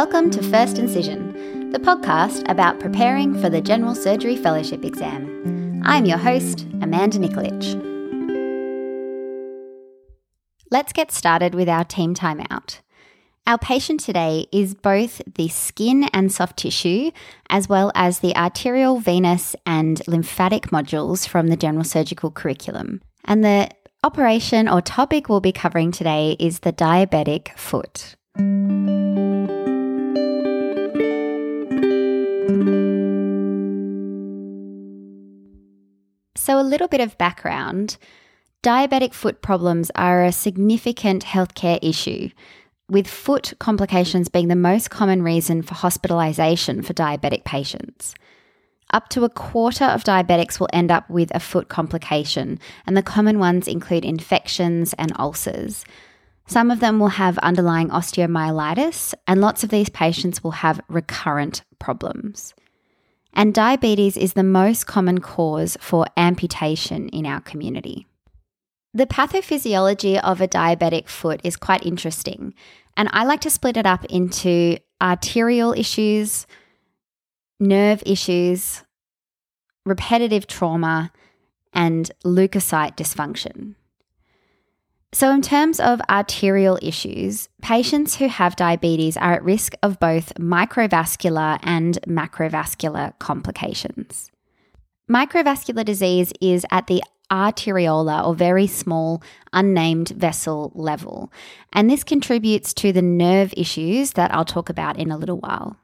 Welcome to First Incision, the podcast about preparing for the General Surgery Fellowship exam. I'm your host, Amanda Nikolic. Let's get started with our team timeout. Our patient today is both the skin and soft tissue, as well as the arterial, venous, and lymphatic modules from the general surgical curriculum. And the operation or topic we'll be covering today is the diabetic foot. So, a little bit of background diabetic foot problems are a significant healthcare issue, with foot complications being the most common reason for hospitalisation for diabetic patients. Up to a quarter of diabetics will end up with a foot complication, and the common ones include infections and ulcers. Some of them will have underlying osteomyelitis, and lots of these patients will have recurrent problems. And diabetes is the most common cause for amputation in our community. The pathophysiology of a diabetic foot is quite interesting, and I like to split it up into arterial issues, nerve issues, repetitive trauma, and leukocyte dysfunction. So, in terms of arterial issues, patients who have diabetes are at risk of both microvascular and macrovascular complications. Microvascular disease is at the arteriolar or very small unnamed vessel level, and this contributes to the nerve issues that I'll talk about in a little while.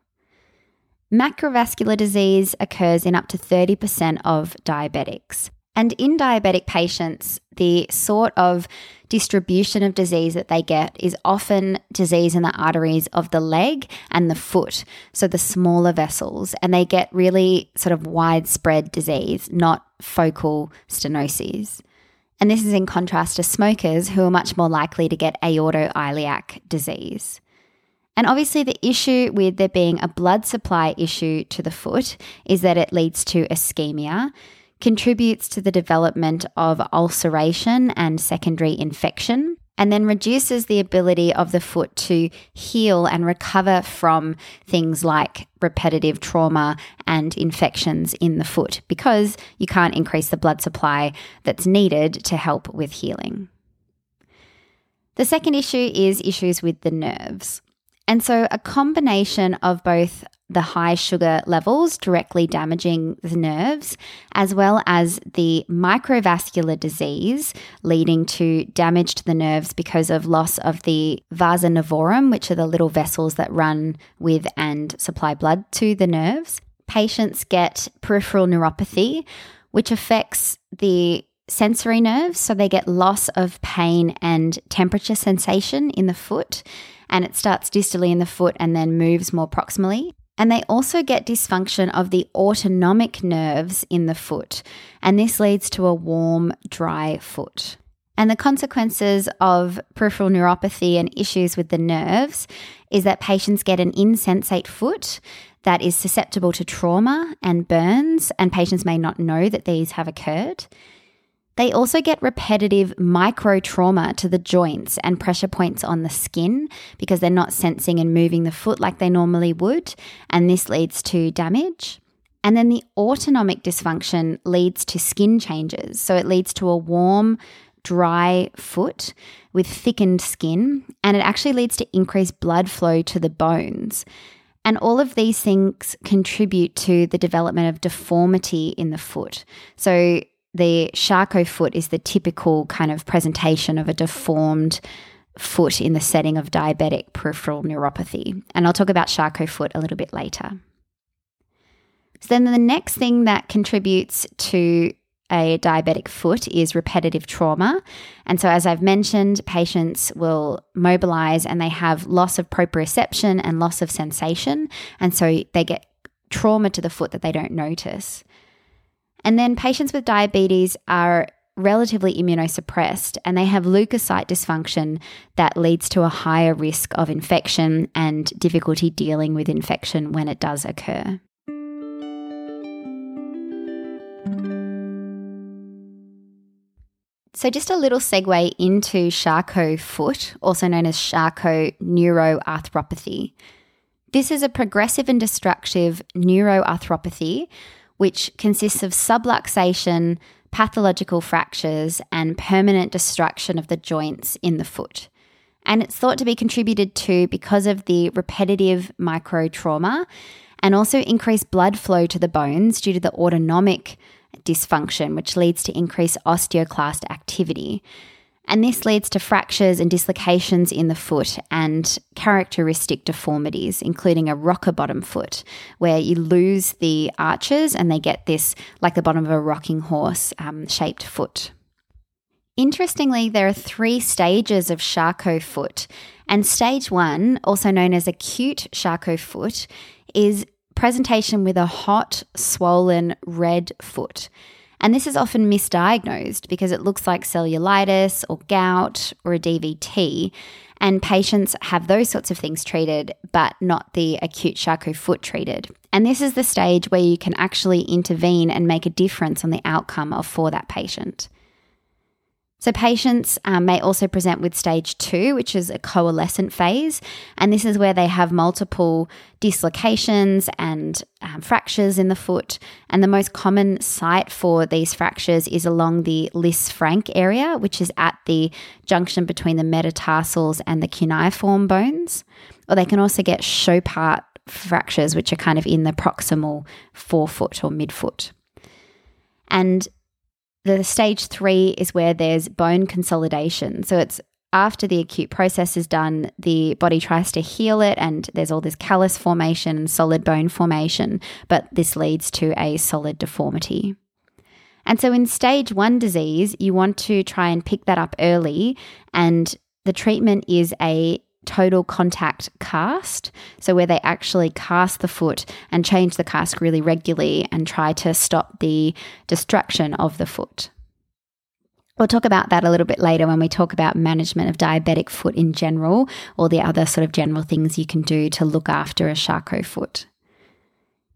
Macrovascular disease occurs in up to 30% of diabetics. And in diabetic patients, the sort of distribution of disease that they get is often disease in the arteries of the leg and the foot, so the smaller vessels, and they get really sort of widespread disease, not focal stenoses. And this is in contrast to smokers who are much more likely to get aortoiliac disease. And obviously, the issue with there being a blood supply issue to the foot is that it leads to ischemia contributes to the development of ulceration and secondary infection, and then reduces the ability of the foot to heal and recover from things like repetitive trauma and infections in the foot because you can't increase the blood supply that's needed to help with healing. The second issue is issues with the nerves. And so, a combination of both the high sugar levels directly damaging the nerves, as well as the microvascular disease leading to damage to the nerves because of loss of the vasa nervorum, which are the little vessels that run with and supply blood to the nerves. Patients get peripheral neuropathy, which affects the sensory nerves, so they get loss of pain and temperature sensation in the foot and it starts distally in the foot and then moves more proximally. And they also get dysfunction of the autonomic nerves in the foot, and this leads to a warm, dry foot. And the consequences of peripheral neuropathy and issues with the nerves is that patients get an insensate foot that is susceptible to trauma and burns, and patients may not know that these have occurred. They also get repetitive micro trauma to the joints and pressure points on the skin because they're not sensing and moving the foot like they normally would, and this leads to damage. And then the autonomic dysfunction leads to skin changes. So it leads to a warm, dry foot with thickened skin, and it actually leads to increased blood flow to the bones. And all of these things contribute to the development of deformity in the foot. So the Charcot foot is the typical kind of presentation of a deformed foot in the setting of diabetic peripheral neuropathy. And I'll talk about Charcot foot a little bit later. So then the next thing that contributes to a diabetic foot is repetitive trauma. And so, as I've mentioned, patients will mobilize and they have loss of proprioception and loss of sensation. And so they get trauma to the foot that they don't notice. And then patients with diabetes are relatively immunosuppressed and they have leukocyte dysfunction that leads to a higher risk of infection and difficulty dealing with infection when it does occur. So, just a little segue into Charcot foot, also known as Charcot neuroarthropathy. This is a progressive and destructive neuroarthropathy, which consists of subluxation, pathological fractures, and permanent destruction of the joints in the foot. And it's thought to be contributed to because of the repetitive micro trauma and also increased blood flow to the bones due to the autonomic dysfunction, which leads to increased osteoclast activity. And this leads to fractures and dislocations in the foot and characteristic deformities, including a rocker bottom foot, where you lose the arches and they get this, like the bottom of a rocking horse, um, shaped foot. Interestingly, there are three stages of Charcot foot, and stage one, also known as acute Charcot foot, is presentation with a hot, swollen, red foot. And this is often misdiagnosed because it looks like cellulitis or gout or a DVT. And patients have those sorts of things treated, but not the acute Charcot foot treated. And this is the stage where you can actually intervene and make a difference on the outcome of for that patient. So, patients um, may also present with stage two, which is a coalescent phase. And this is where they have multiple dislocations and um, fractures in the foot. And the most common site for these fractures is along the Lisfranc area, which is at the junction between the metatarsals and the cuneiform bones. Or they can also get Chopart fractures, which are kind of in the proximal forefoot or midfoot. And the stage three is where there's bone consolidation. So it's after the acute process is done, the body tries to heal it, and there's all this callus formation and solid bone formation, but this leads to a solid deformity. And so in stage one disease, you want to try and pick that up early, and the treatment is a total contact cast. So, where they actually cast the foot and change the cast really regularly and try to stop the destruction of the foot. We'll talk about that a little bit later when we talk about management of diabetic foot in general, or the other sort of general things you can do to look after a Charcot foot.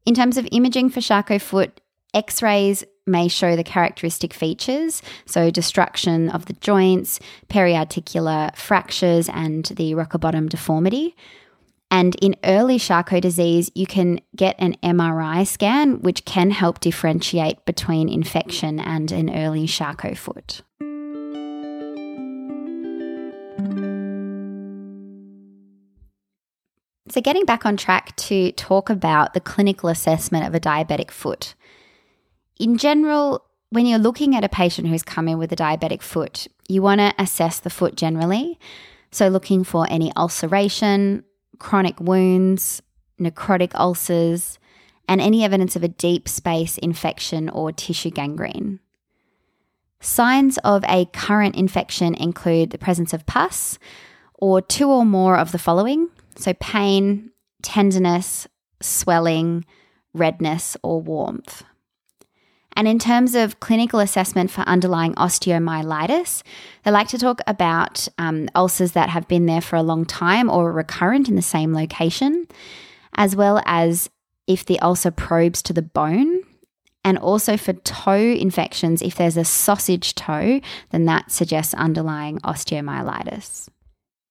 In terms of imaging for Charcot foot, X rays may show the characteristic features, so destruction of the joints, periarticular fractures, and the rocker bottom deformity. And in early Charcot disease, you can get an MRI scan, which can help differentiate between infection and an early Charcot foot. So, getting back on track to talk about the clinical assessment of a diabetic foot in general, when you're looking at a patient who's come in with a diabetic foot, you want to assess the foot generally. So, looking for any ulceration, chronic wounds, necrotic ulcers, and any evidence of a deep space infection or tissue gangrene. Signs of a current infection include the presence of pus or two or more of the following so, pain, tenderness, swelling, redness, or warmth. And in terms of clinical assessment for underlying osteomyelitis, they like to talk about um, ulcers that have been there for a long time or recurrent in the same location, as well as if the ulcer probes to the bone. And also for toe infections, if there's a sausage toe, then that suggests underlying osteomyelitis.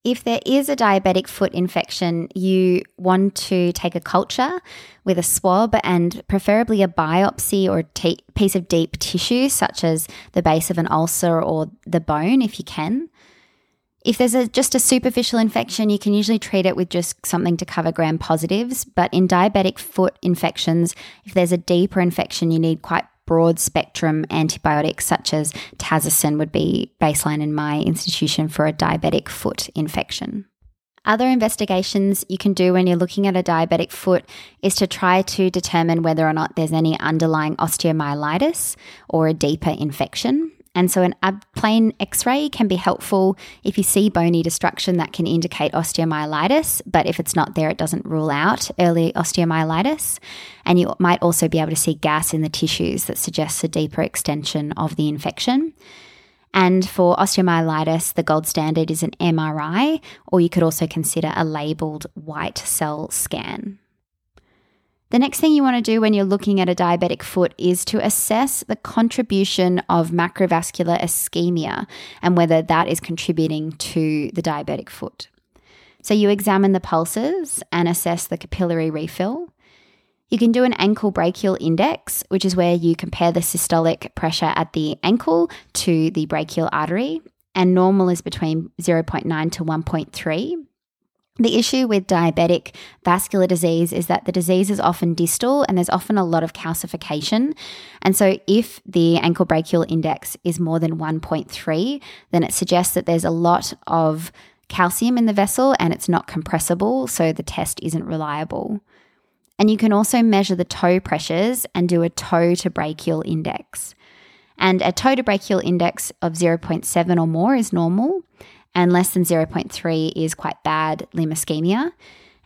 If there is a diabetic foot infection, you want to take a culture with a swab and preferably a biopsy or a t- piece of deep tissue, such as the base of an ulcer or the bone, if you can. If there's a, just a superficial infection, you can usually treat it with just something to cover gram positives. But in diabetic foot infections, if there's a deeper infection, you need quite broad spectrum antibiotics such as Tazocin would be baseline in my institution for a diabetic foot infection. Other investigations you can do when you're looking at a diabetic foot is to try to determine whether or not there's any underlying osteomyelitis or a deeper infection. And so, an, a plain x ray can be helpful if you see bony destruction that can indicate osteomyelitis, but if it's not there, it doesn't rule out early osteomyelitis. And you might also be able to see gas in the tissues that suggests a deeper extension of the infection. And for osteomyelitis, the gold standard is an MRI, or you could also consider a labeled white cell scan. The next thing you want to do when you're looking at a diabetic foot is to assess the contribution of macrovascular ischemia and whether that is contributing to the diabetic foot. So you examine the pulses and assess the capillary refill. You can do an ankle brachial index, which is where you compare the systolic pressure at the ankle to the brachial artery, and normal is between 0.9 to 1.3. The issue with diabetic vascular disease is that the disease is often distal and there's often a lot of calcification. And so, if the ankle brachial index is more than 1.3, then it suggests that there's a lot of calcium in the vessel and it's not compressible, so the test isn't reliable. And you can also measure the toe pressures and do a toe to brachial index. And a toe to brachial index of 0.7 or more is normal, and less than 0.3 is quite bad limb ischemia.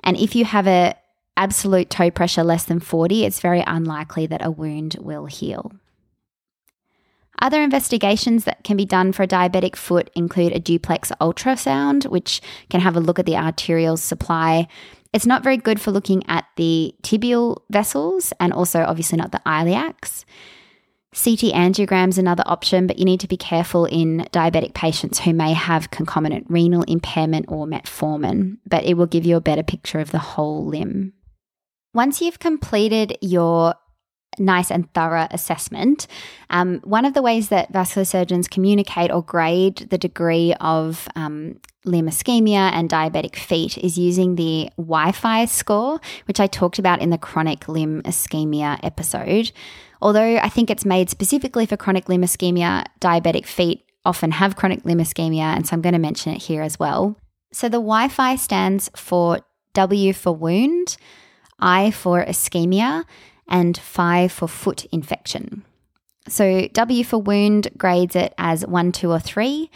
And if you have a absolute toe pressure less than 40, it's very unlikely that a wound will heal. Other investigations that can be done for a diabetic foot include a duplex ultrasound, which can have a look at the arterial supply. It's not very good for looking at the tibial vessels and also obviously not the iliacs. CT angiogram is another option, but you need to be careful in diabetic patients who may have concomitant renal impairment or metformin, but it will give you a better picture of the whole limb. Once you've completed your nice and thorough assessment. Um, one of the ways that vascular surgeons communicate or grade the degree of um, limb ischemia and diabetic feet is using the WIfI score, which I talked about in the chronic limb ischemia episode. Although I think it's made specifically for chronic limb ischemia, diabetic feet often have chronic limb ischemia, and so I'm going to mention it here as well. So the WIfI stands for W for wound, I for ischemia, and 5 for foot infection. So W for wound grades it as 1, 2, or 3.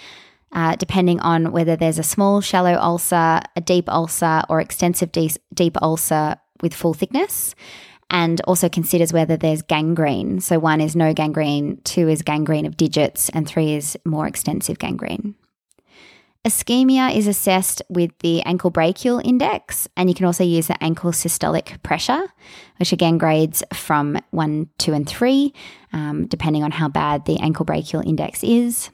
Uh, depending on whether there's a small, shallow ulcer, a deep ulcer, or extensive de- deep ulcer with full thickness, and also considers whether there's gangrene. So, one is no gangrene, two is gangrene of digits, and three is more extensive gangrene. Ischemia is assessed with the ankle brachial index, and you can also use the ankle systolic pressure, which again grades from one, two, and three, um, depending on how bad the ankle brachial index is.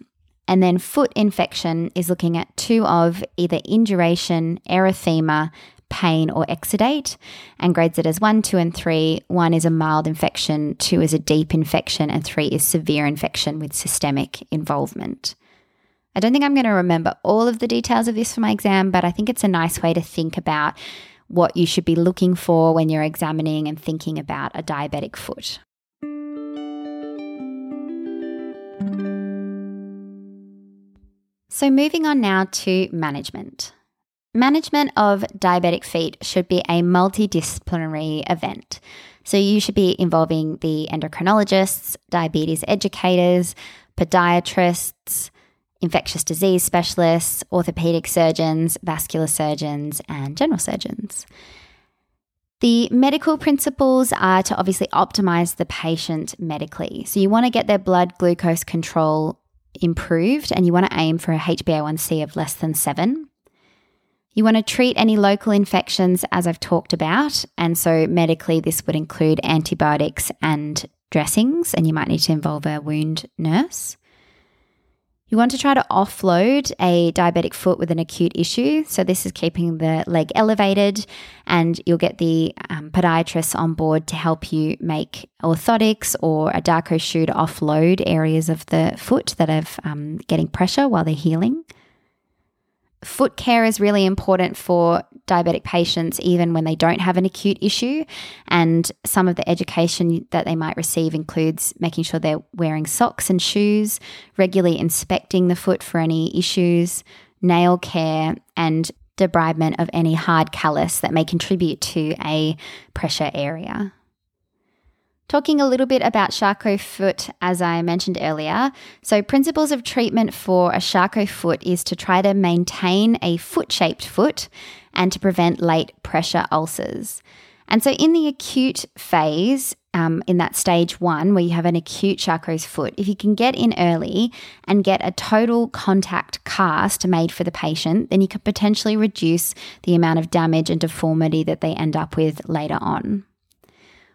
And then foot infection is looking at two of either induration, erythema, pain, or exudate, and grades it as one, two, and three. One is a mild infection, two is a deep infection, and three is severe infection with systemic involvement. I don't think I'm going to remember all of the details of this for my exam, but I think it's a nice way to think about what you should be looking for when you're examining and thinking about a diabetic foot. So, moving on now to management. Management of diabetic feet should be a multidisciplinary event. So, you should be involving the endocrinologists, diabetes educators, podiatrists, infectious disease specialists, orthopedic surgeons, vascular surgeons, and general surgeons. The medical principles are to obviously optimize the patient medically. So you want to get their blood glucose control improved and you want to aim for a HbA1c of less than 7. You want to treat any local infections as I've talked about, and so medically this would include antibiotics and dressings and you might need to involve a wound nurse. You want to try to offload a diabetic foot with an acute issue. So, this is keeping the leg elevated, and you'll get the um, podiatrist on board to help you make orthotics or a Darco shoe to offload areas of the foot that are um, getting pressure while they're healing. Foot care is really important for diabetic patients, even when they don't have an acute issue. And some of the education that they might receive includes making sure they're wearing socks and shoes, regularly inspecting the foot for any issues, nail care, and debridement of any hard callus that may contribute to a pressure area. Talking a little bit about Charcot foot, as I mentioned earlier. So, principles of treatment for a Charcot foot is to try to maintain a foot shaped foot and to prevent late pressure ulcers. And so, in the acute phase, um, in that stage one where you have an acute Charcot's foot, if you can get in early and get a total contact cast made for the patient, then you could potentially reduce the amount of damage and deformity that they end up with later on.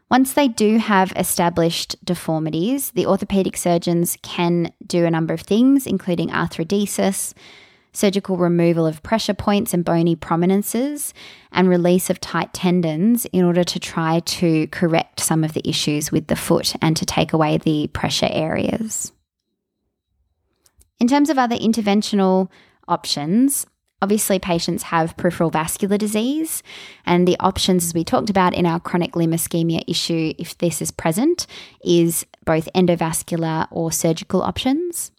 Once they do have established deformities, the orthopedic surgeons can do a number of things, including arthrodesis, surgical removal of pressure points and bony prominences, and release of tight tendons in order to try to correct some of the issues with the foot and to take away the pressure areas. In terms of other interventional options, Obviously, patients have peripheral vascular disease, and the options, as we talked about in our chronic limb ischemia issue, if this is present, is both endovascular or surgical options.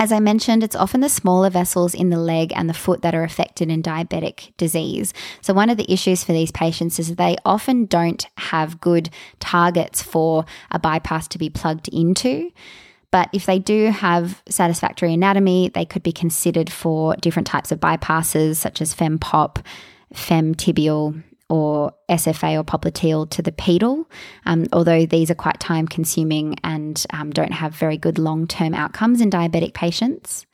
As I mentioned, it's often the smaller vessels in the leg and the foot that are affected in diabetic disease. So, one of the issues for these patients is they often don't have good targets for a bypass to be plugged into. But if they do have satisfactory anatomy, they could be considered for different types of bypasses, such as FemPop, FemTibial, or SFA or popliteal to the pedal, um, although these are quite time consuming and um, don't have very good long term outcomes in diabetic patients.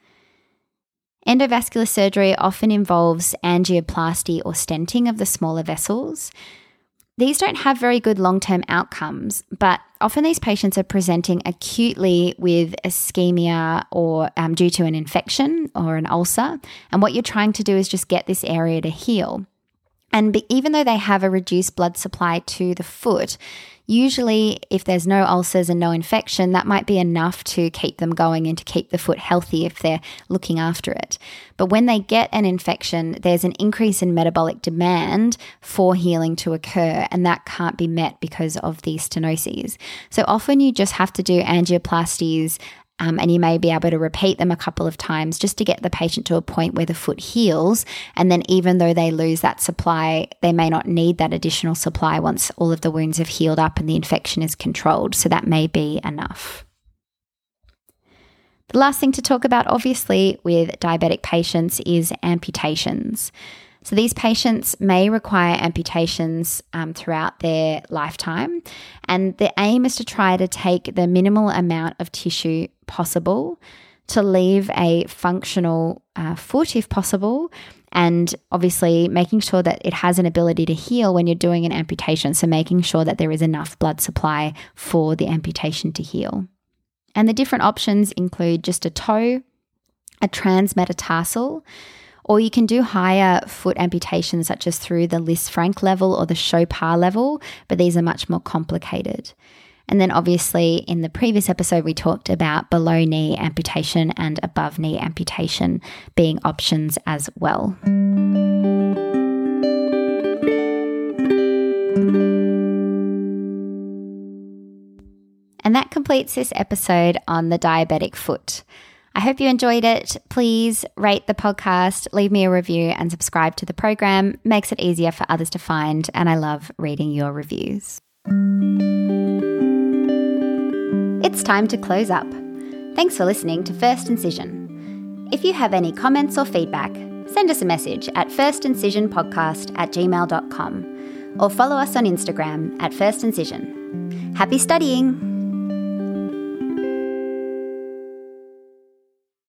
Endovascular surgery often involves angioplasty or stenting of the smaller vessels. These don't have very good long term outcomes, but often these patients are presenting acutely with ischemia or um, due to an infection or an ulcer. And what you're trying to do is just get this area to heal. And even though they have a reduced blood supply to the foot, Usually, if there's no ulcers and no infection, that might be enough to keep them going and to keep the foot healthy if they're looking after it. But when they get an infection, there's an increase in metabolic demand for healing to occur, and that can't be met because of these stenoses. So often you just have to do angioplasties um, and you may be able to repeat them a couple of times just to get the patient to a point where the foot heals. And then, even though they lose that supply, they may not need that additional supply once all of the wounds have healed up and the infection is controlled. So, that may be enough. The last thing to talk about, obviously, with diabetic patients is amputations. So these patients may require amputations um, throughout their lifetime, and the aim is to try to take the minimal amount of tissue possible to leave a functional uh, foot if possible. And obviously, making sure that it has an ability to heal when you're doing an amputation. So, making sure that there is enough blood supply for the amputation to heal. And the different options include just a toe, a transmetatarsal, or you can do higher foot amputations, such as through the Lisfranc level or the Chopart level, but these are much more complicated. And then, obviously, in the previous episode, we talked about below knee amputation and above knee amputation being options as well. And that completes this episode on the diabetic foot. I hope you enjoyed it. Please rate the podcast, leave me a review, and subscribe to the program. Makes it easier for others to find, and I love reading your reviews. It's time to close up. Thanks for listening to First Incision. If you have any comments or feedback, send us a message at firstincisionpodcast at gmail.com or follow us on Instagram at First Incision. Happy studying!